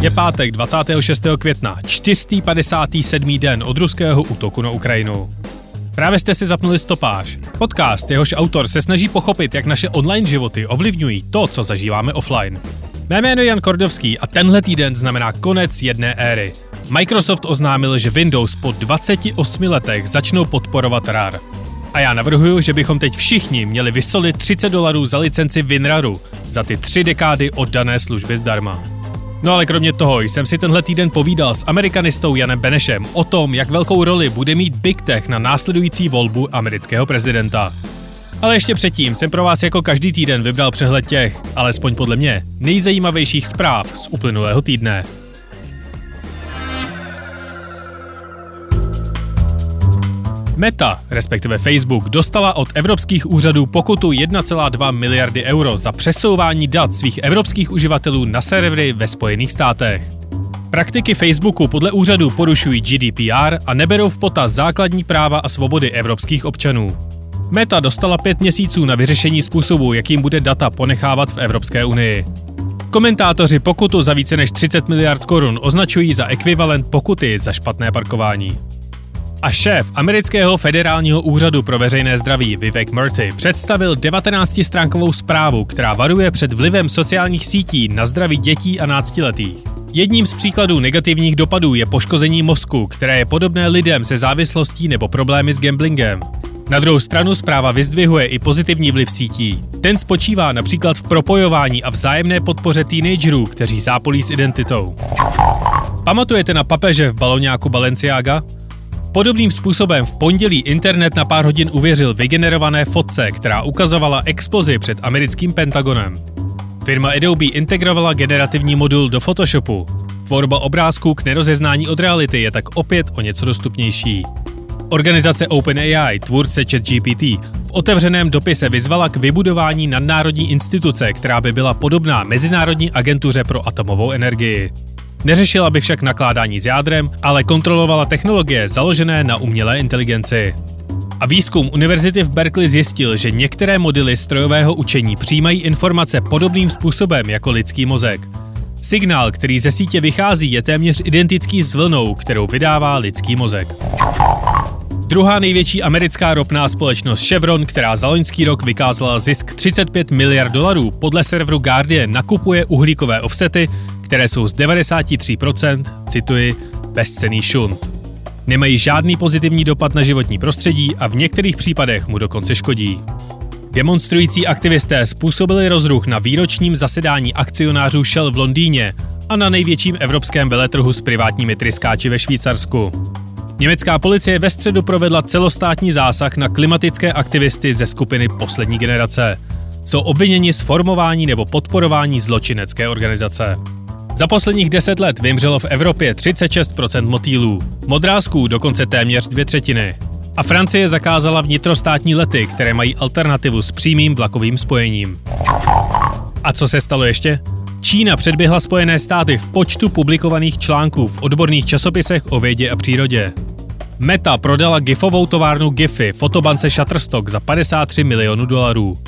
Je pátek 26. května, 457. den od ruského útoku na Ukrajinu. Právě jste si zapnuli stopáž. Podcast, jehož autor se snaží pochopit, jak naše online životy ovlivňují to, co zažíváme offline. Mé jméno je Jan Kordovský a tenhle týden znamená konec jedné éry. Microsoft oznámil, že Windows po 28 letech začnou podporovat RAR. A já navrhuju, že bychom teď všichni měli vysolit 30 dolarů za licenci WinRARu za ty tři dekády oddané služby zdarma. No ale kromě toho jsem si tenhle týden povídal s amerikanistou Janem Benešem o tom, jak velkou roli bude mít Big Tech na následující volbu amerického prezidenta. Ale ještě předtím jsem pro vás jako každý týden vybral přehled těch, alespoň podle mě, nejzajímavějších zpráv z uplynulého týdne. Meta, respektive Facebook, dostala od evropských úřadů pokutu 1,2 miliardy euro za přesouvání dat svých evropských uživatelů na servery ve Spojených státech. Praktiky Facebooku podle úřadu porušují GDPR a neberou v potaz základní práva a svobody evropských občanů. Meta dostala pět měsíců na vyřešení způsobu, jakým bude data ponechávat v Evropské unii. Komentátoři pokutu za více než 30 miliard korun označují za ekvivalent pokuty za špatné parkování. A šéf amerického federálního úřadu pro veřejné zdraví Vivek Murthy představil 19-stránkovou zprávu, která varuje před vlivem sociálních sítí na zdraví dětí a náctiletých. Jedním z příkladů negativních dopadů je poškození mozku, které je podobné lidem se závislostí nebo problémy s gamblingem. Na druhou stranu zpráva vyzdvihuje i pozitivní vliv sítí. Ten spočívá například v propojování a vzájemné podpoře teenagerů, kteří zápolí s identitou. Pamatujete na papeže v baloňáku Balenciaga? Podobným způsobem v pondělí internet na pár hodin uvěřil vygenerované fotce, která ukazovala explozi před americkým Pentagonem. Firma Adobe integrovala generativní modul do Photoshopu. Tvorba obrázků k nerozeznání od reality je tak opět o něco dostupnější. Organizace OpenAI, tvůrce ChatGPT, v otevřeném dopise vyzvala k vybudování nadnárodní instituce, která by byla podobná Mezinárodní agentuře pro atomovou energii. Neřešila by však nakládání s jádrem, ale kontrolovala technologie založené na umělé inteligenci. A výzkum univerzity v Berkeley zjistil, že některé modely strojového učení přijímají informace podobným způsobem jako lidský mozek. Signál, který ze sítě vychází, je téměř identický s vlnou, kterou vydává lidský mozek. Druhá největší americká ropná společnost Chevron, která za loňský rok vykázala zisk 35 miliard dolarů, podle serveru Guardian nakupuje uhlíkové offsety, které jsou z 93%, cituji, bezcený šunt. Nemají žádný pozitivní dopad na životní prostředí a v některých případech mu dokonce škodí. Demonstrující aktivisté způsobili rozruch na výročním zasedání akcionářů Shell v Londýně a na největším evropském veletrhu s privátními tryskáči ve Švýcarsku. Německá policie ve středu provedla celostátní zásah na klimatické aktivisty ze skupiny Poslední generace. Jsou obviněni z formování nebo podporování zločinecké organizace. Za posledních deset let vymřelo v Evropě 36% motýlů, modrázků dokonce téměř dvě třetiny. A Francie zakázala vnitrostátní lety, které mají alternativu s přímým vlakovým spojením. A co se stalo ještě? Čína předběhla Spojené státy v počtu publikovaných článků v odborných časopisech o vědě a přírodě. Meta prodala gifovou továrnu Giphy fotobance Shutterstock za 53 milionů dolarů.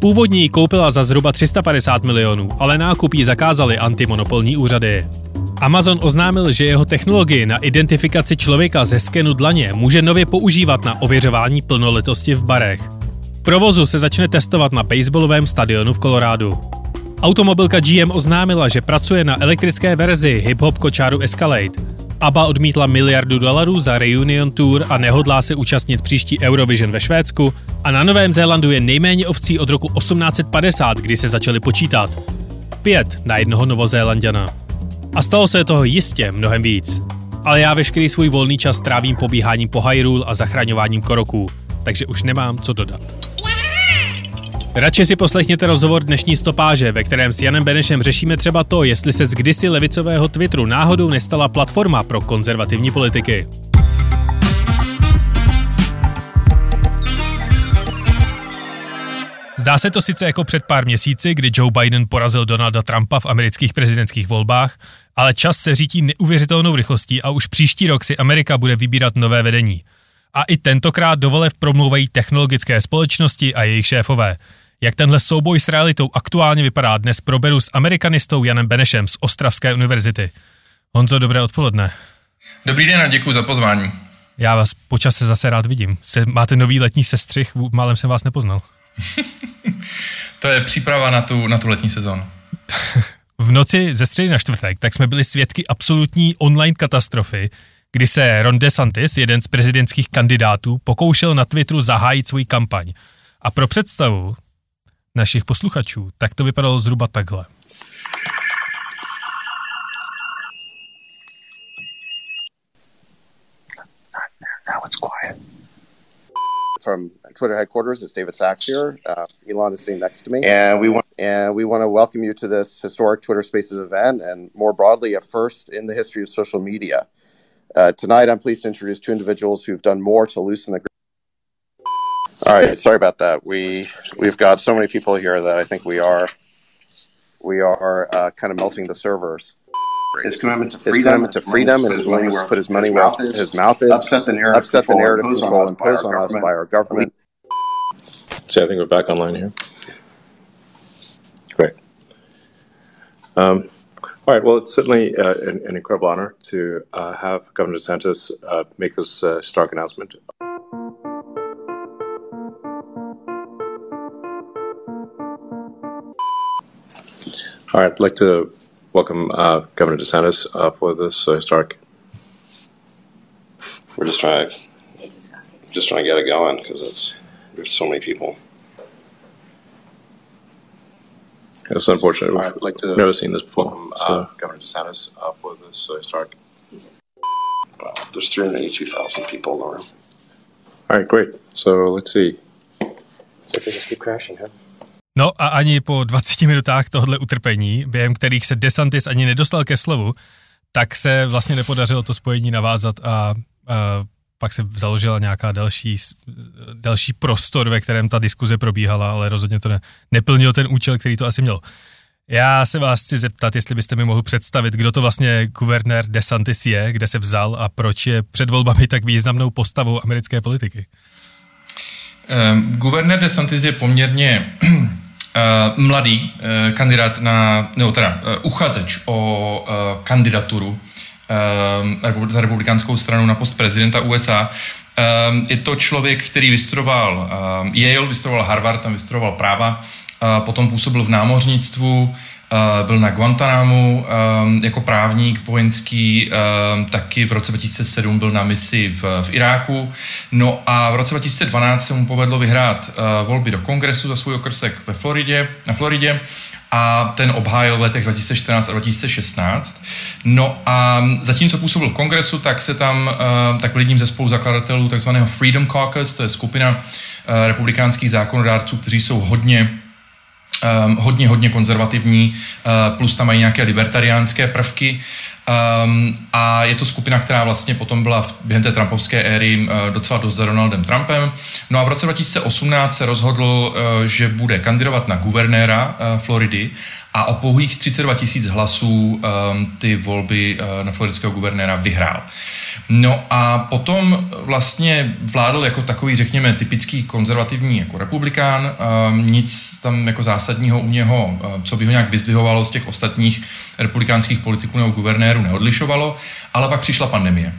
Původně ji koupila za zhruba 350 milionů, ale nákup ji zakázali antimonopolní úřady. Amazon oznámil, že jeho technologii na identifikaci člověka ze skenu dlaně může nově používat na ověřování plnoletosti v barech. Provozu se začne testovat na baseballovém stadionu v Kolorádu. Automobilka GM oznámila, že pracuje na elektrické verzi hip-hop kočáru Escalade, ABBA odmítla miliardu dolarů za Reunion Tour a nehodlá se účastnit příští Eurovision ve Švédsku a na Novém Zélandu je nejméně ovcí od roku 1850, kdy se začaly počítat. Pět na jednoho Novozélanděna. A stalo se toho jistě mnohem víc. Ale já veškerý svůj volný čas trávím pobíháním po Hyrule a zachraňováním koroků, takže už nemám co dodat. Radši si poslechněte rozhovor dnešní stopáže, ve kterém s Janem Benešem řešíme třeba to, jestli se z kdysi levicového Twitteru náhodou nestala platforma pro konzervativní politiky. Zdá se to sice jako před pár měsíci, kdy Joe Biden porazil Donalda Trumpa v amerických prezidentských volbách, ale čas se řítí neuvěřitelnou rychlostí a už příští rok si Amerika bude vybírat nové vedení. A i tentokrát dovolev promlouvají technologické společnosti a jejich šéfové – Jak tenhle souboj s realitou aktuálně vypadá, dnes proberu s amerikanistou Janem Benešem z Ostravské univerzity. Honzo, dobré odpoledne. Dobrý den a děkuji za pozvání. Já vás počase zase rád vidím. Se, máte nový letní sestřih, málem jsem vás nepoznal. to je příprava na tu, na tu letní sezónu. v noci ze středy na čtvrtek tak jsme byli svědky absolutní online katastrofy, kdy se Ron DeSantis, jeden z prezidentských kandidátů, pokoušel na Twitteru zahájit svůj kampaň. A pro představu našich posluchačů, tak to vypadalo zhruba takhle. Now it's quiet. From Twitter headquarters, it's David Sachs here. Uh, Elon is sitting next to me, and we want and we want to welcome you to this historic Twitter Spaces event, and more broadly, a first in the history of social media. Uh, tonight, I'm pleased to introduce two individuals who've done more to loosen the. All right, sorry about that. We we've got so many people here that I think we are we are uh, kind of melting the servers. His commitment to freedom, his commitment to freedom, and his willingness to put his money where his mouth is, upset the narrative, upset the narrative control imposed on us by our government. See, I think we're back online here. Great. Um, all right. Well, it's certainly uh, an, an, incredible honor to uh, have Governor DeSantis uh, make this uh, stark announcement. All right. I'd like to welcome uh, Governor DeSantis uh, for this historic. We're just trying, just trying to get it going because it's there's so many people. That's unfortunate. We've right, like to never seen this before. Welcome, uh, so. Governor DeSantis uh, for this uh, historic. Wow, there's 382,000 people in the room. All right, great. So let's see. So they just keep crashing, huh? No a ani po 20 minutách tohle utrpení, během kterých se DeSantis ani nedostal ke slovu, tak se vlastně nepodařilo to spojení navázat a, a pak se založila nějaká další, další prostor, ve kterém ta diskuze probíhala, ale rozhodně to ne, neplnil ten účel, který to asi měl. Já se vás chci zeptat, jestli byste mi mohl představit, kdo to vlastně guvernér DeSantis je, kde se vzal a proč je před volbami tak významnou postavou americké politiky. Um, guvernér DeSantis je poměrně mladý uh, kandidát na, nebo teda uh, uchazeč o kandidaturu za republikánskou stranu na post prezidenta USA. Je to člověk, který vystudoval Yale, vystudoval Harvard, tam vystudoval práva, potom působil v námořnictvu, byl na Guantanamu jako právník vojenský, taky v roce 2007 byl na misi v, v Iráku. No a v roce 2012 se mu povedlo vyhrát volby do kongresu za svůj okrsek ve Floridě, na Floridě a ten obhájil v letech 2014 a 2016. No a zatímco působil v kongresu, tak se tam, tak byl jedním ze spoluzakladatelů takzvaného Freedom Caucus, to je skupina republikánských zákonodárců, kteří jsou hodně um, hodně, hodně konzervativní, uh, plus tam mají nějaké libertariánské prvky. Um, a je to skupina, která vlastně potom byla v, během té trumpovské éry uh, docela dost za Donaldem Trumpem. No a v roce 2018 se rozhodl, uh, že bude kandidovat na guvernéra uh, Floridy a o pouhých 32 tisíc hlasů um, ty volby uh, na floridského guvernéra vyhrál. No a potom vlastně vládl jako takový, řekněme, typický konzervativní jako republikán, um, nic tam jako zásadního u něho, uh, co by ho nějak vyzdvihovalo z těch ostatních republikánských politiků nebo guvernérů neodlišovalo, ale pak přišla pandemie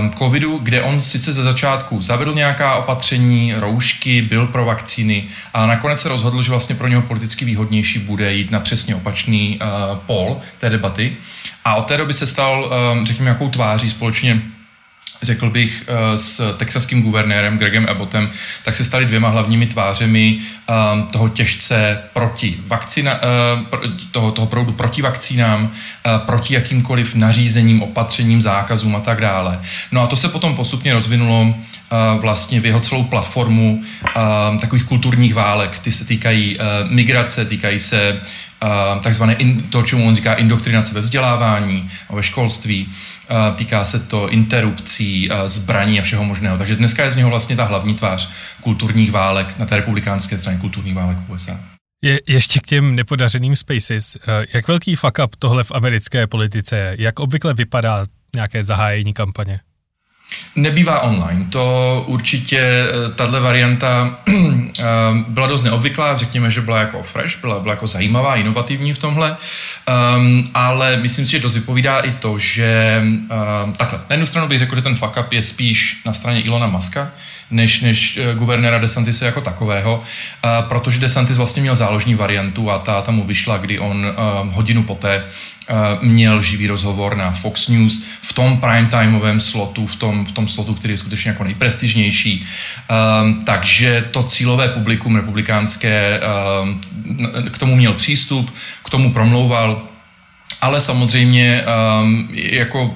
um, covidu, kde on sice ze začátku zavedl nějaká opatření, roušky, byl pro vakcíny, a nakonec se rozhodl, že vlastně pro něho politicky výhodnější bude jít na přesně opačný uh, pol té debaty. A od té doby se stal, um, řekněme, jakou tváří společně řekl bych, eh, s texaským guvernérem Gregem Abbottem, tak se stali dvěma hlavními tvářemi um, toho těžce proti vakcina, uh, toho, toho proudu proti vakcínám, proti jakýmkoliv nařízením, opatřením, zákazům a tak dále. No a to se potom postupně rozvinulo vlastně v jeho celou platformu takových kulturních válek. Ty se týkají migrace, týkají se takzvané, to, čemu on říká indoktrinace ve vzdělávání, ve školství, týká se to interrupcí, zbraní a všeho možného. Takže dneska je z něho vlastně ta hlavní tvář kulturních válek na té republikánské straně kulturních válek v USA. Je, ještě k těm nepodařeným spaces. Jak velký fuck up tohle v americké politice je? Jak obvykle vypadá nějaké zahájení kampaně? Nebývá online. To určitě, eh, tahle varianta eh, byla dost neobvyklá, řekněme, že byla jako fresh, byla, byla jako zajímavá, inovativní v tomhle, um, ale myslím si, že dost vypovídá i to, že um, takhle, na jednu stranu bych řekl, že ten fuck up je spíš na straně Ilona Maska, než, než guvernéra DeSantise jako takového, protože DeSantis vlastně měl záložní variantu a ta, ta mu vyšla, kdy on uh, hodinu poté Eh, měl živý rozhovor na Fox News v tom primetimeovém slotu, v tom, v tom slotu, který je skutečně jako nejprestižnější. Um, takže to cílové publikum republikánské um, k tomu měl přístup, k tomu promlouval, ale samozřejmě um, jako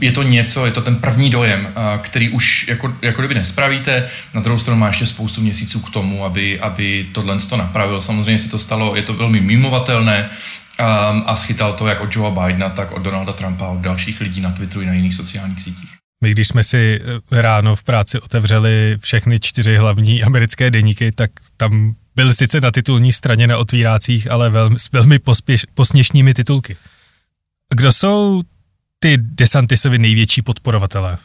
je to něco, je to ten první dojem, uh, který už jako, jako kdyby nespravíte. Na druhou stranu má ještě spoustu měsíců k tomu, aby, aby tohle to napravil. Samozřejmě se to stalo, je to velmi mimovatelné, um, a schytal to jak od Joea Bidena, tak od Donalda Trumpa od dalších lidí na Twitteru i na jiných sociálních sítích. My, když jsme si eh, ráno v práci otevřeli všechny čtyři hlavní americké deníky, tak tam byl sice na titulní straně na otvírácích, ale velmi, s velmi pospěš, posměšnými titulky. Kdo jsou ty DeSantisovi největší podporovatelé?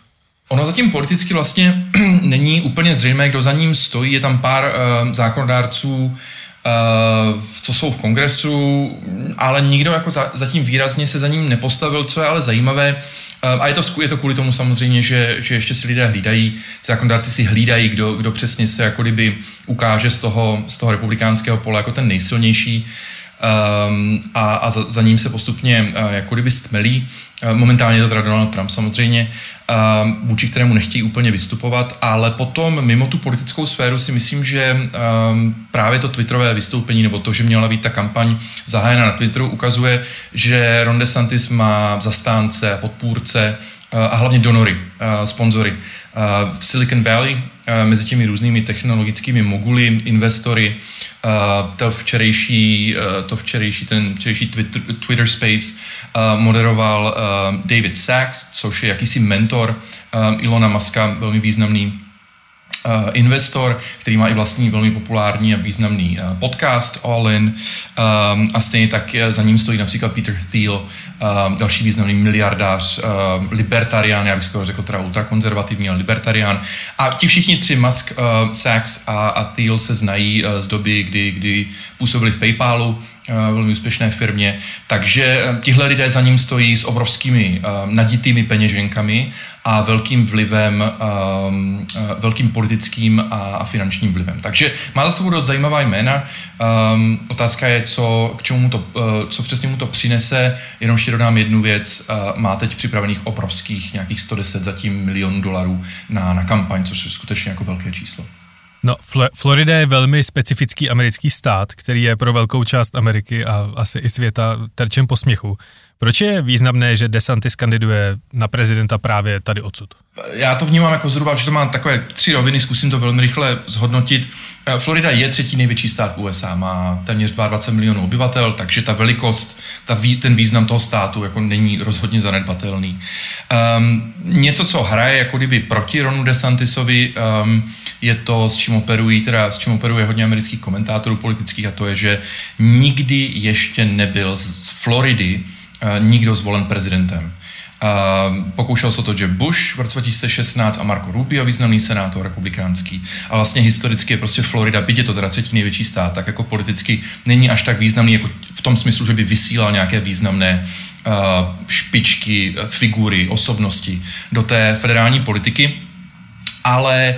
Ono zatím politicky vlastně není úplně zřejmé, kdo za ním stojí. Je tam pár uh, zákonodárců, Eh, co jsou v kongresu, ale nikdo jako za, zatím výrazně se za ním nepostavil, co je ale zajímavé, eh, a je to, je to kvůli tomu samozřejmě, že, že ještě si lidé hlídají, zákonodárci si hlídají, kdo, kdo přesně se jako kdyby ukáže z toho, z toho republikánského pole jako ten nejsilnější um, a, a za, za ním se postupně uh, jako kdyby stmelí. Uh, momentálně je to teda Donald Trump samozřejmě, uh, vůči kterému nechtějí úplně vystupovat, ale potom mimo tu politickou sféru si myslím, že um, právě to twitterové vystoupení nebo to, že měla být ta kampaň zahájena na Twitteru, ukazuje, že Ron DeSantis má zastánce, podpůrce a hlavně donory, sponzory. V Silicon Valley mezi těmi různými technologickými moguly, investory, to včerejší, to včerejší, ten včerejší Twitter, Twitter Space moderoval David Sachs, což je jakýsi mentor Ilona Muska, velmi významný investor, který má i vlastní velmi populární a významný uh, podcast All In um, a stejně tak za ním stojí například Peter Thiel, další významný miliardář, libertarián, já bych skoro řekl teda ultrakonzervativní, ale libertarián. A ti všichni tři, Musk, Sachs a, a Thiel se znají z doby, kdy, kdy působili v PayPalu, velmi úspěšné firmě. Takže tihle lidé za ním stojí s obrovskými naditými peněženkami a velkým vlivem, velkým politickým a finančním vlivem. Takže má za sebou dost zajímavá jména. Otázka je, co, k čemu mu to, co přesně mu to přinese. Jenom ještě dodám jednu věc. Má teď připravených obrovských nějakých 110 zatím milionů dolarů na, na kampaň, což je skutečně jako velké číslo. No, Fl- Florida je velmi specifický americký stát, který je pro velkou část Ameriky a asi i světa terčem posměchu. Proč je významné, že DeSantis kandiduje na prezidenta právě tady odsud? Já to vnímám jako zhruba, že to má takové tři roviny, zkusím to velmi rychle zhodnotit. Eh, Florida je třetí největší stát v USA, má téměř 22 milionů obyvatel, takže ta velikost, ta, ten význam toho státu jako není rozhodně zanedbatelný. Um, něco, co hraje jako kdyby proti Ronu DeSantisovi, um, je to, s čím operují, teda s čím operuje hodně amerických komentátorů politických a to je, že nikdy ještě nebyl z Floridy nikdo zvolen prezidentem. Uh, pokoušel se to Jeb Bush v roce 2016 a Marco Rubio, významný senátor republikánský. A vlastně historicky je prostě Florida, byť je to teda třetí největší stát, tak jako politicky není až tak významný jako v tom smyslu, že by vysílal nějaké významné uh, špičky, figury, osobnosti do té federální politiky. Ale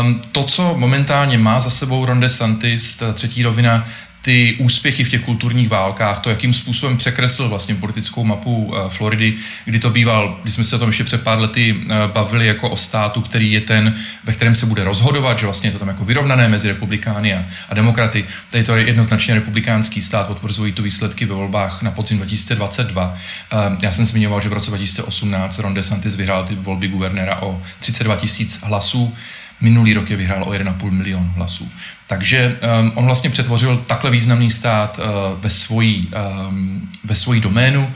um, to, co momentálně má za sebou Ron DeSantis, třetí rovina, ty úspěchy v těch kulturních válkách, to, jakým způsobem překresl vlastně politickou mapu uh, Floridy, kdy to býval, když jsme se o tom ještě před pár lety uh, bavili jako o státu, který je ten, ve kterém se bude rozhodovat, že vlastně je to tam jako vyrovnané mezi republikány a, a demokraty. Tady to je jednoznačně republikánský stát, potvrzují tu výsledky ve volbách na podzim 2022. Uh, já jsem zmiňoval, že v roce 2018 Ron DeSantis vyhrál ty volby guvernéra o 32 tisíc hlasů. Minulý rok je vyhrál o 1,5 milion hlasů. Takže um, on vlastně přetvořil takhle významný stát uh, ve, svojí, um, ve svojí doménu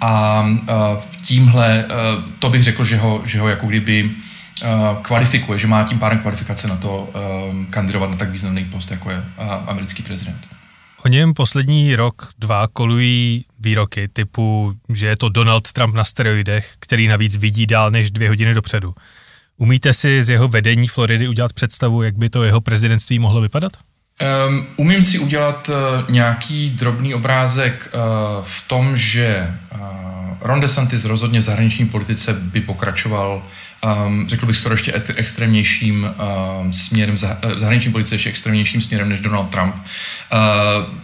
a uh, tímhle, uh, to bych řekl, že ho, že ho jako kdyby uh, kvalifikuje, že má tím pádem kvalifikace na to um, kandidovat na tak významný post, jako je uh, americký prezident. O něm poslední rok, dva kolují výroky typu, že je to Donald Trump na steroidech, který navíc vidí dál než dvě hodiny dopředu. Umíte si z jeho vedení Floridy udělat představu, jak by to jeho prezidentství mohlo vypadat? Um, umím si udělat uh, nějaký drobný obrázek uh, v tom, že uh, Ron DeSantis rozhodně v zahraniční politice by pokračoval, um, řekl bych skoro ještě extrémnějším směrem, v zahraniční politice ještě extrémnějším směrem než Donald Trump. Uh,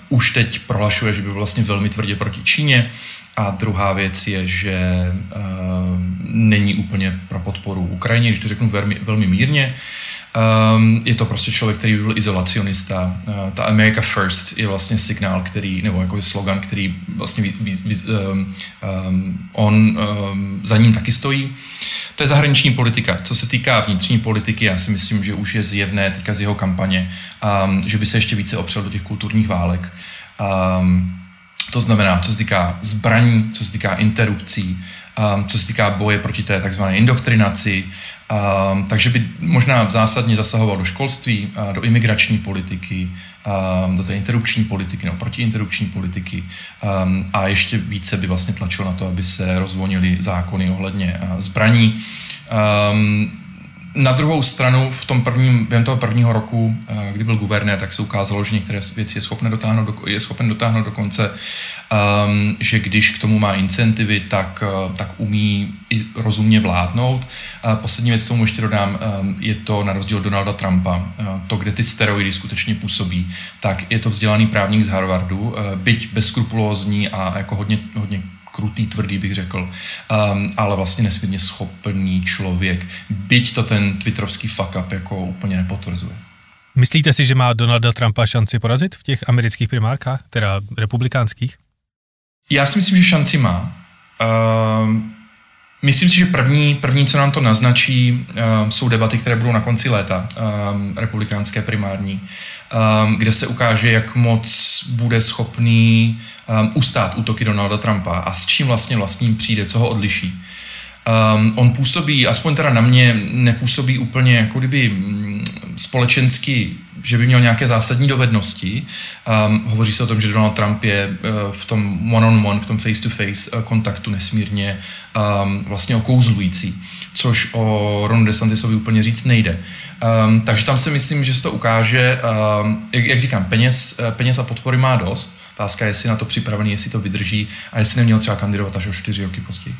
už teď prohlašuje, že by vlastně velmi tvrdě proti Číně. A druhá věc je, že uh, není úplně pro podporu Ukrajině, když to řeknu velmi, velmi mírně. Um, je to prostě člověk, který byl izolacionista. Uh, ta America First je vlastně signál, který, nebo jako je slogan, který vlastně ví, ví, ví, um, um, on um, za ním taky stojí. To je zahraniční politika. Co se týká vnitřní politiky, já si myslím, že už je zjevné teďka z jeho kampaně, um, že by se ještě více opřel do těch kulturních válek. Um, to znamená, co se týká zbraní, co se týká interrupcí, um, co se týká boje proti té takzvané indoktrinaci, um, takže by možná zásadně zasahoval do školství, uh, do imigrační politiky, um, do té interrupční politiky nebo protiinterrupční politiky um, a ještě více by vlastně tlačil na to, aby se rozvonily zákony ohledně uh, zbraní. Um, na druhou stranu v tom prvním, během toho prvního roku, eh, kdy byl guvernér, tak se ukázalo, že některé věci je, schopné dotáhnout do, je schopen dotáhnout do konce, um, že když k tomu má incentivy, tak, eh, tak umí i rozumně vládnout. A poslední věc, tomu ještě dodám, um, je to na rozdíl Donalda Trumpa, uh, to, kde ty steroidy skutečně působí, tak je to vzdělaný právník z Harvardu, byť bezskrupulózní a jako hodně, hodně krutý, tvrdý bych řekl, um, ale vlastně nesmírně schopný člověk, byť to ten twitterovský fuck up jako úplně nepotvrzuje. Myslíte si, že má Donalda Trumpa šanci porazit v těch amerických primárkách, teda republikánských? Já si myslím, že šanci má. Um, Myslím si, že první, první, co nám to naznačí, uh, jsou debaty, které budou na konci léta, um, republikánské primární, um, kde se ukáže, jak moc bude schopný ustát útoky Donalda Trumpa a s čím vlastně vlastním přijde, co ho odliší. On působí, aspoň teda na mě, nepůsobí úplně jako kdyby mm, společensky, že by měl nějaké zásadní dovednosti. Um, hovoří se o tom, že Donald Trump je uh, v tom one-on-one, v tom face-to-face uh, kontaktu nesmírně um, vlastně okouzlující, což o Ronu DeSantisovi úplně říct nejde. Um, takže tam si myslím, že se to ukáže, um, jak, jak říkám, peněz, uh, peněz a podpory má dost. Otázka je, jestli na to připravený, jestli to vydrží a jestli neměl třeba kandidovat až o čtyři roky později.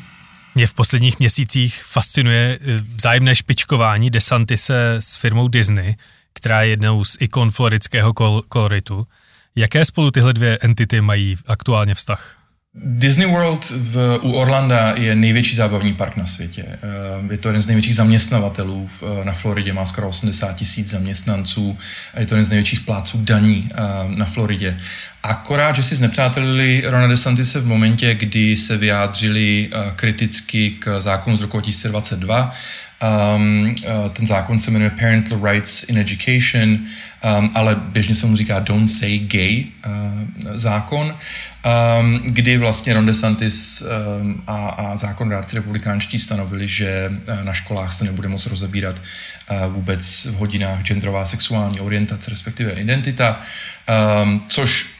Mě v posledních měsících fascinuje eh, vzájemné špičkování Desantise s firmou Disney, která je jednou z ikon floridského kol- koloritu. Jaké spolu tyhle dvě entity mají aktuálně vztah? Disney World v, u Orlanda je největší zábavní park na světě. Eh, je to jeden z největších zaměstnavatelů v, na Floridě, má skoro 80 tisíc zaměstnanců a je to jeden z největších pláců daní eh, na Floridě. Akorát, že si znepřátelili Rona DeSantise v momentě, kdy se vyjádřili eh, kriticky k zákonu z roku 2022, Um, uh, ten zákon se jmenuje Parental Rights in Education, um, ale běžně se mu říká Don't Say Gay uh, zákon, um, kdy vlastně Ron DeSantis um, a, a zákonodárci republikánští stanovili, že na školách se nebude moct rozebírat uh, vůbec v hodinách genderová sexuální orientace, respektive identita, um, což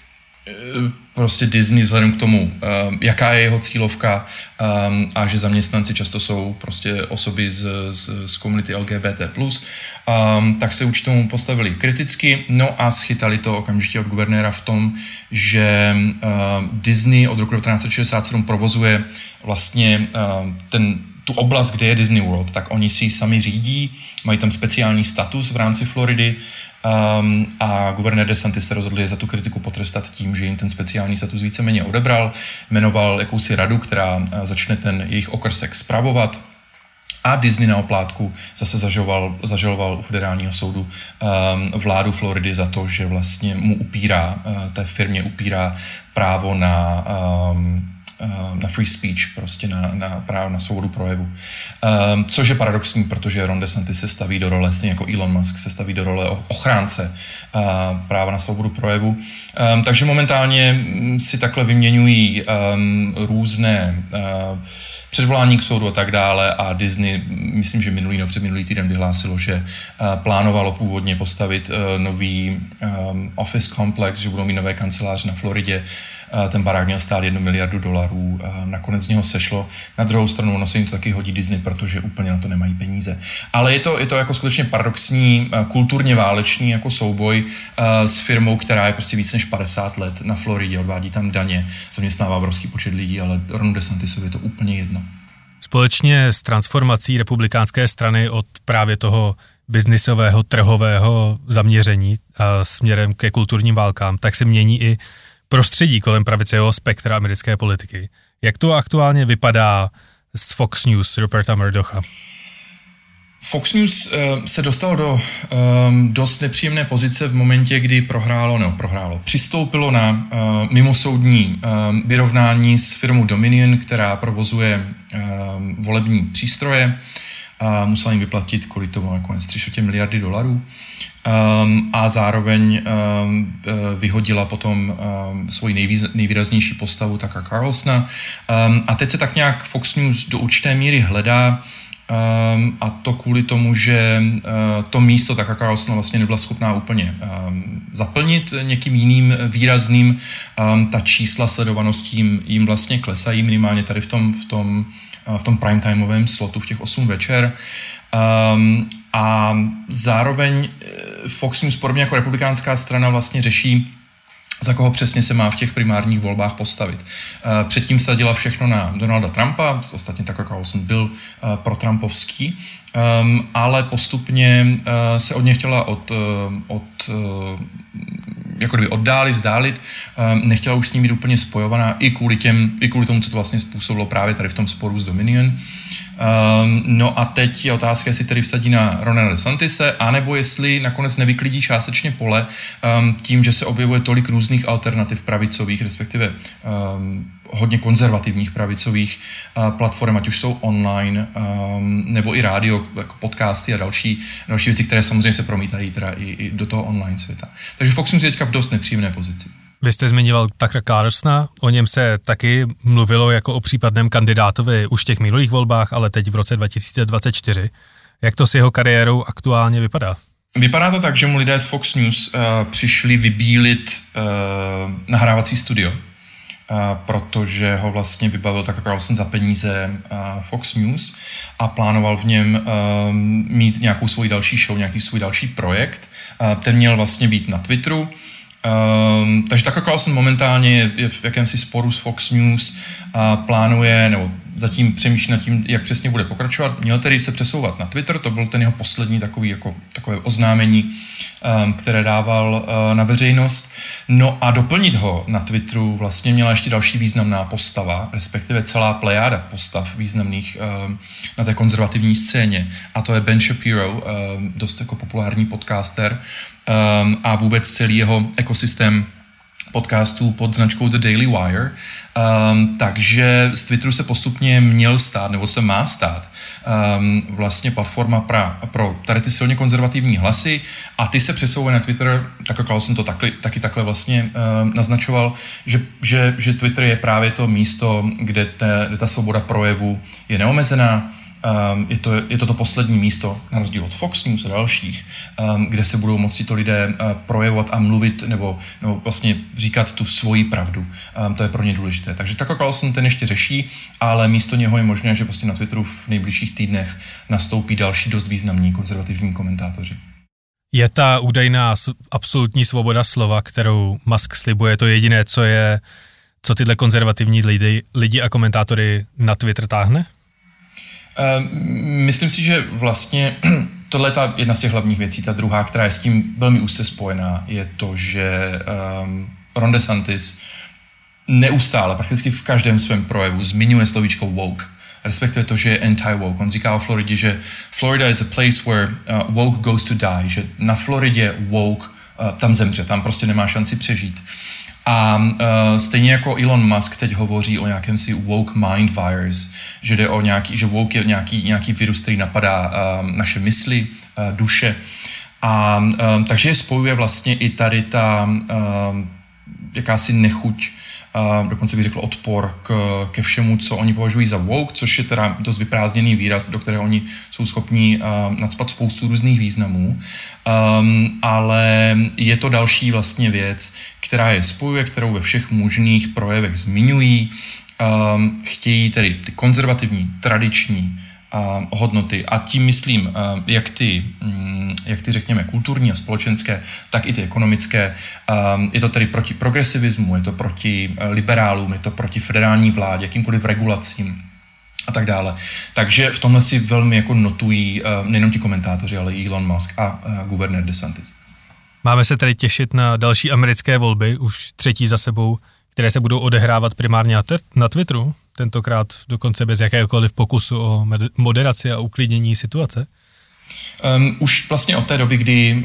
prostě Disney vzhledem k tomu, um, jaká je jeho cílovka um, a že zaměstnanci často jsou prostě osoby z, z, z komunity LGBT+, um, tak se už tomu postavili kriticky, no a schytali to okamžitě od guvernéra v tom, že Disney od roku 1967 provozuje vlastně ten tu oblast, kde je Disney World, tak oni si ji sami řídí, mají tam speciální status v rámci Floridy um, a guvernér DeSantis se rozhodl je za tu kritiku potrestat tím, že jim ten speciální status víceméně odebral, jmenoval jakousi radu, která eh, začne ten jejich okrsek spravovat, a Disney na oplátku zase zažaloval, zažaloval u federálního soudu um, vládu Floridy za to, že vlastně mu upírá, uh, té firmě upírá právo na um, na free speech, prostě na, na právo na svobodu projevu. Což je paradoxní, protože Ron DeSantis se staví do role, stejně jako Elon Musk se staví do role ochránce práva na svobodu projevu. Takže momentálně mm, si takhle vyměňují různé předvolání k soudu a tak dále a Disney, myslím, že minulý nebo předminulý týden vyhlásilo, že plánovalo původně postavit nový office complex, že budou mít nové kanceláře na Floridě, ten barák měl stát jednu miliardu dolarů, nakonec z něho sešlo. Na druhou stranu ono se jim to taky hodí Disney, protože úplně na to nemají peníze. Ale je to, je to jako skutečně paradoxní, kulturně válečný jako souboj s firmou, která je prostě víc než 50 let na Floridě, odvádí tam daně, zaměstnává obrovský počet lidí, ale Ronu DeSantisovi je to úplně jedno. Společně s transformací republikánské strany od právě toho biznisového, trhového zaměření a směrem ke kulturním válkám, tak se mění i prostředí kolem pravicového spektra americké politiky. Jak to aktuálně vypadá z Fox News Ruperta Murdocha? Fox News uh, se dostal do um, dost nepříjemné pozice v momentě, kdy prohrálo, nebo prohrálo, přistoupilo na uh, mimosoudní um, vyrovnání s firmou Dominion, která provozuje um, volební přístroje a musela jim vyplatit kvůli tomu nakonec 3 miliardy dolarů um, a zároveň um, vyhodila potom um, svoji nejvýz, nejvýraznější postavu Tucker Carlsona. Um, a teď se tak nějak Fox News do určité míry hledá Um, a to kvůli tomu, že uh, to místo Tucker Carlsona vlastně nebyla schopná úplně um, zaplnit někým jiným výrazným. Um, ta čísla sledovanosti jim, jim vlastně klesají minimálně tady v tom, v tom, uh, v tom primetimeovém slotu v těch 8 večer. Um, a zároveň eh, Fox News, podobně jako republikánská strana, vlastně řeší za koho přesně se má v těch primárních volbách postavit. Eh, předtím sadila všechno na Donalda Trumpa, ostatně Tucker Carlson byl eh, pro Trumpovský, ehm, ale postupně se od něj chtěla od, od jako kdyby oddálit, vzdálit, ehm, nechtěla už s ním být úplně spojovaná i kvůli, těm, i kvůli tomu, co to vlastně způsobilo právě tady v tom sporu s Dominion. Um, no a teď je otázka, jestli tedy vsadí na Ronalda DeSantise, anebo jestli nakonec nevyklidí částečně pole um, tím, že se objevuje tolik různých alternativ pravicových, respektive hodně konzervativních pravicových uh, platform, ať už jsou online, um, nebo i rádio, jako podcasty a další, další věci, které samozřejmě se promítají teda i, i do toho online světa. Takže Fox News je teďka v dost nepříjemné pozici. Vy jste zmiňoval Tucker Carlsona, o něm se taky mluvilo jako o případném kandidátovi už v těch minulých volbách, ale teď v roce 2024. Jak to s jeho kariérou aktuálně vypadá? Vypadá to tak, že mu lidé z Fox News uh, přišli vybílit uh, nahrávací studio, protože ho vlastně vybavil Tucker Carlson za peníze Fox News a plánoval v něm mít nějakou svůj další show, nějaký svůj další projekt. Ten měl vlastně být na Twitteru, Um, takže Tucker Carlson momentálně je v jakémsi sporu s Fox News a plánuje, nebo zatím přemýšlí nad tím, jak přesně bude pokračovat. Měl tedy se přesouvat na Twitter, to byl ten jeho poslední takový, jako, takové oznámení, um, které dával uh, na veřejnost. No a doplnit ho na Twitteru vlastně měla ještě další významná postava, respektive celá plejáda postav významných um, na té konzervativní scéně. A to je Ben Shapiro, um, dost jako populární podcaster um, a vůbec celý jeho ekosystém podcastů pod značkou The Daily Wire, um, takže z Twitteru se postupně měl stát, nebo se má stát, um, vlastně platforma pra, pro tady ty silně konzervativní hlasy. A ty se přesouvají na Twitter, tak jako jsem to taky, taky takhle vlastně um, naznačoval, že, že, že Twitter je právě to místo, kde, te, kde ta svoboda projevu je neomezená, Um, je, to, je to to poslední místo, na rozdíl od Fox News a dalších, um, kde se budou moci to lidé uh, projevovat a mluvit nebo, nebo vlastně říkat tu svoji pravdu. Um, to je pro ně důležité. Takže Tucker Carlson ten ještě řeší, ale místo něho je možné, že prostě na Twitteru v nejbližších týdnech nastoupí další dost významní konzervativní komentátoři. Je ta údajná absolutní svoboda slova, kterou Musk slibuje, to jediné, co je, co tyhle konzervativní lidi, lidi a komentátory na Twitter táhne? Ehm, myslím si, že vlastně tohle je ta jedna z těch hlavních věcí. Ta druhá, která je s tím velmi úzce spojená, je to, že um, Ron DeSantis neustále, prakticky v každém svém projevu zmiňuje slovíčko woke, respektive to, že je anti-woke. On říká o Floridě, že Florida is a place where uh, woke goes to die, že na Floridě woke uh, tam zemře, tam prostě nemá šanci přežít. A uh, stejně jako Elon Musk teď hovoří o nějakém si woke mind virus, že jde o nějaký, že woke je nějaký, nějaký virus, který napadá uh, naše mysli, uh, duše. A um, takže je spojuje vlastně i tady ta um, jakási nechuť dokonce bych řekl odpor k, ke všemu, co oni považují za woke, což je teda dost vyprázdněný výraz, do kterého oni jsou schopni uh, nadspat spoustu různých významů, um, ale je to další vlastně věc, která je spojuje, kterou ve všech možných projevech zmiňují, um, chtějí tedy ty konzervativní, tradiční, hodnoty a tím myslím jak ty, mm, jak ty řekněme kulturní a společenské, tak i ty ekonomické. Je to tedy proti progresivismu, je to proti e, liberálům, je to proti federální vládě, jakýmkoliv regulacím a tak dále. Takže v tomhle si velmi jako notují e, nejenom ti komentátoři, ale i Elon Musk a e, guvernér DeSantis. Máme se tedy těšit na další americké volby, už třetí za sebou, které se budou odehrávat primárně na Twitteru tentokrát dokonce bez jakéhokoliv pokusu o moderaci a uklidnění situace? Um, už vlastně od té doby, kdy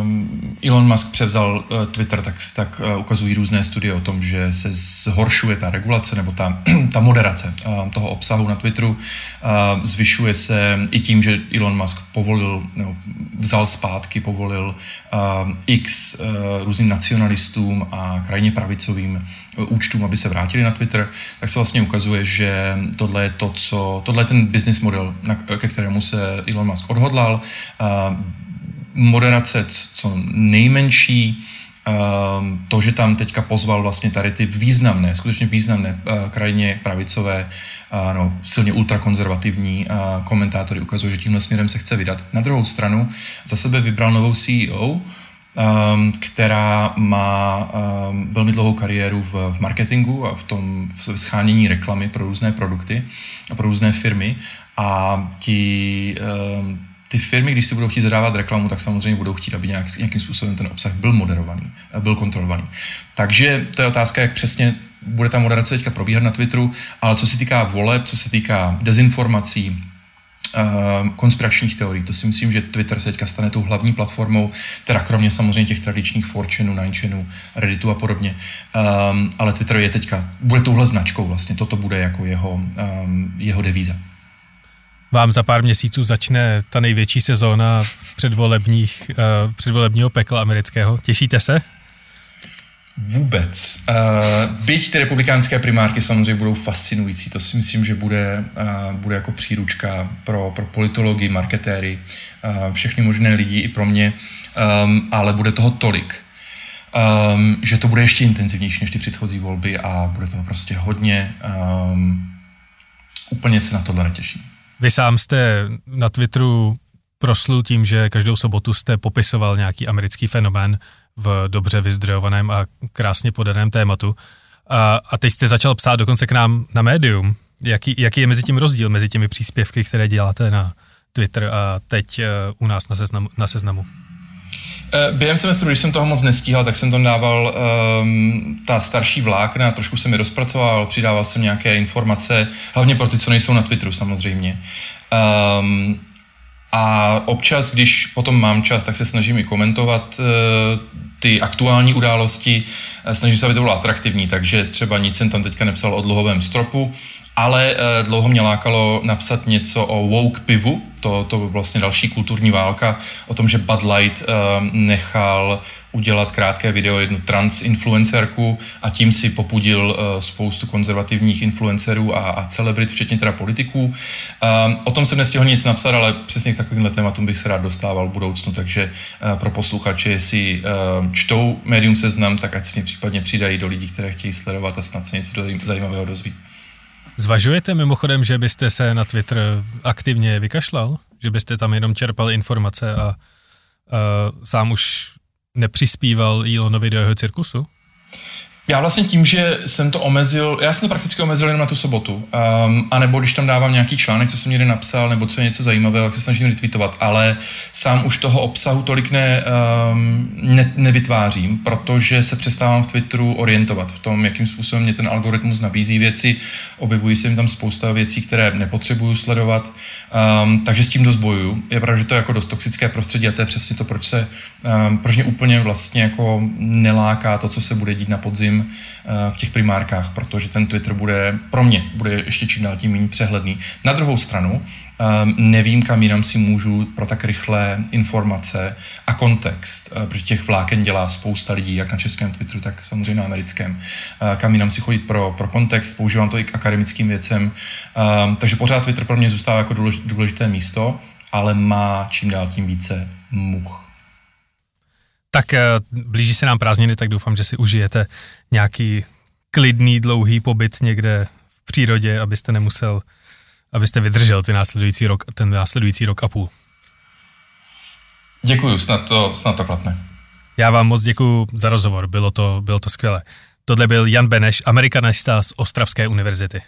um, Elon Musk převzal uh, Twitter, tak, tak uh, ukazují různé studie o tom, že se zhoršuje ta regulace nebo ta, ta moderace uh, toho obsahu na Twitteru. Uh, zvyšuje se i tím, že Elon Musk povolil, nebo vzal zpátky, povolil uh, x uh, různým nacionalistům a krajně pravicovým uh, účtům, aby se vrátili na Twitter, tak se vlastně ukazuje, že tohle je to, co, tohle je ten business model, na, ke kterému se Elon Musk odhodl hodlal. Moderace co nejmenší, to, že tam teďka pozval vlastně tady ty významné, skutečně významné krajně pravicové, no, silně ultrakonzervativní komentátory ukazuje, že tímhle směrem se chce vydat. Na druhou stranu za sebe vybral novou CEO, která má velmi dlouhou kariéru v, v marketingu a v tom v schánění reklamy pro různé produkty a pro různé firmy a ti ty firmy, když si budou chtít zadávat reklamu, tak samozřejmě budou chtít, aby nějak, nějakým způsobem ten obsah byl moderovaný, eh, byl kontrolovaný. Takže to je otázka, jak přesně bude ta moderace teďka probíhat na Twitteru, ale co se týká voleb, co se týká dezinformací, Uh, konspiračních teorií. To si myslím, že Twitter se teďka stane tou hlavní platformou, teda kromě samozřejmě těch tradičních forčenů, Ninechanů, Redditu a podobně. Um, ale Twitter je teďka, bude touhle značkou vlastně, toto bude jako jeho, um, jeho devíza vám za pár měsíců začne ta největší sezóna předvolebních, uh, předvolebního pekla amerického. Těšíte se? Vůbec. Uh, byť ty republikánské primárky samozřejmě budou fascinující, to si myslím, že bude, uh, bude jako příručka pro, pro politology, marketéry, uh, všechny možné lidi i pro mě, um, ale bude toho tolik, um, že to bude ještě intenzivnější než ty předchozí volby a bude toho prostě hodně. Um, úplně se na tohle netěším. Vy sám jste na Twitteru proslul tím, že každou sobotu jste popisoval nějaký americký fenomén v dobře vyzdrojovaném a krásně podaném tématu. A, a teď jste začal psát dokonce k nám na médium. Jaký, jaký je mezi tím rozdíl, mezi těmi příspěvky, které děláte na Twitter a teď uh, u nás na seznamu? Na seznamu? Eh, během semestru, když jsem toho moc nestíhal, tak jsem tam dával um, ta starší vlákna, trošku jsem je rozpracoval, přidával jsem nějaké informace, hlavně pro ty, co nejsou na Twitteru samozřejmě. Um, a občas, když potom mám čas, tak se snažím i komentovat uh, ty aktuální události, snažím se, aby to bylo atraktivní, takže třeba nic jsem tam teďka nepsal o dluhovém stropu, ale uh, dlouho mě lákalo napsat něco o woke pivu, to, to vlastně další kulturní válka o tom, že Bud Light uh, nechal udělat krátké video jednu trans influencerku a tím si popudil spoustu konzervativních influencerů a, a celebrit, včetně teda politiků. O tom jsem nestihl nic napsat, ale přesně k takovýmhle tématům bych se rád dostával v budoucnu, takže pro posluchače, jestli čtou médium seznam, tak ať si mě případně přidají do lidí, které chtějí sledovat a snad se něco zajímavého dozví. Zvažujete mimochodem, že byste se na Twitter aktivně vykašlal? Že byste tam jenom čerpal informace a, a sám už nepřispíval Elonovi do jeho cirkusu? Já vlastně tím, že jsem to omezil, já jsem to prakticky omezil jenom na tu sobotu, um, anebo když tam dávám nějaký článek, co jsem někde napsal, nebo co je něco zajímavého, tak se snažím retweetovat, ale sám už toho obsahu tolik ne, um, ne, nevytvářím, protože se přestávám v Twitteru orientovat v tom, jakým způsobem mě ten algoritmus nabízí věci, objevují se jim tam spousta věcí, které nepotřebuju sledovat, um, takže s tím dost bojuju. Je pravda, že to je jako dost toxické prostředí a to je přesně to, proč se, um, proč mě úplně vlastně jako neláká to, co se bude dít na podzim prim, v těch primárkách, protože ten Twitter bude pro mě bude ještě čím dál tím méně přehledný. Na druhou stranu, Um, nevím, kam jinam si můžu pro tak rychlé informace a kontext, uh, protože těch vláken dělá spousta lidí, jak na českém Twitteru, tak samozřejmě na americkém. Kam jinam si chodit pro, pro kontext, používám to i k akademickým věcem, takže pořád Twitter pro mě zůstává jako důležité místo, ale má čím dál tím více much. Tak uh, blíží se nám prázdniny, tak doufám, že si užijete nějaký klidný, dlouhý pobyt někde v přírodě, abyste nemusel abyste vydržel ty následující rok, ten následující rok a půl. Děkuju, snad to, snad to klapne. Já vám moc děkuji za rozhovor, bylo to, bylo to skvělé. Tohle byl Jan Beneš, amerikanista z Ostravské univerzity.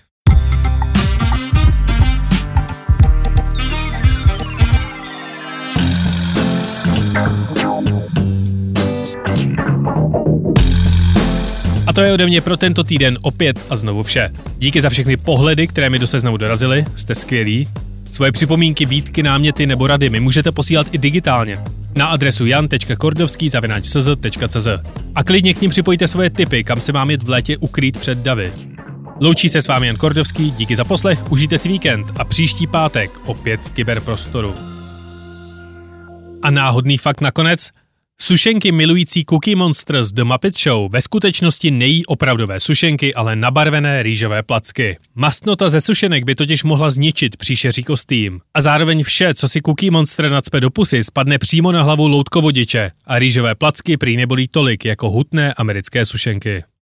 To je ode mě pro tento týden opět a znovu vše. Díky za všechny pohledy, které mi do seznamu dorazily, jste skvělí. Svoje připomínky, výtky, náměty nebo rady mi můžete posílat i digitálně na adresu jan.kordovský.cz a klidně k ním připojte svoje tipy, kam se mám jet v létě ukrýt před davy. Loučí se s vámi Jan Kordovský, díky za poslech, užijte si víkend a příští pátek opět v kyberprostoru. A náhodný fakt nakonec – Sušenky milující Cookie Monster z The Muppet Show ve skutečnosti nejí opravdové sušenky, ale nabarvené rýžové placky. Mastnota ze sušenek by totiž mohla zničit příšeří kostým. A zároveň vše, co si Cookie Monster nacpe do pusy, spadne přímo na hlavu loutkovodiče a rýžové placky prý nebolí tolik jako hutné americké sušenky.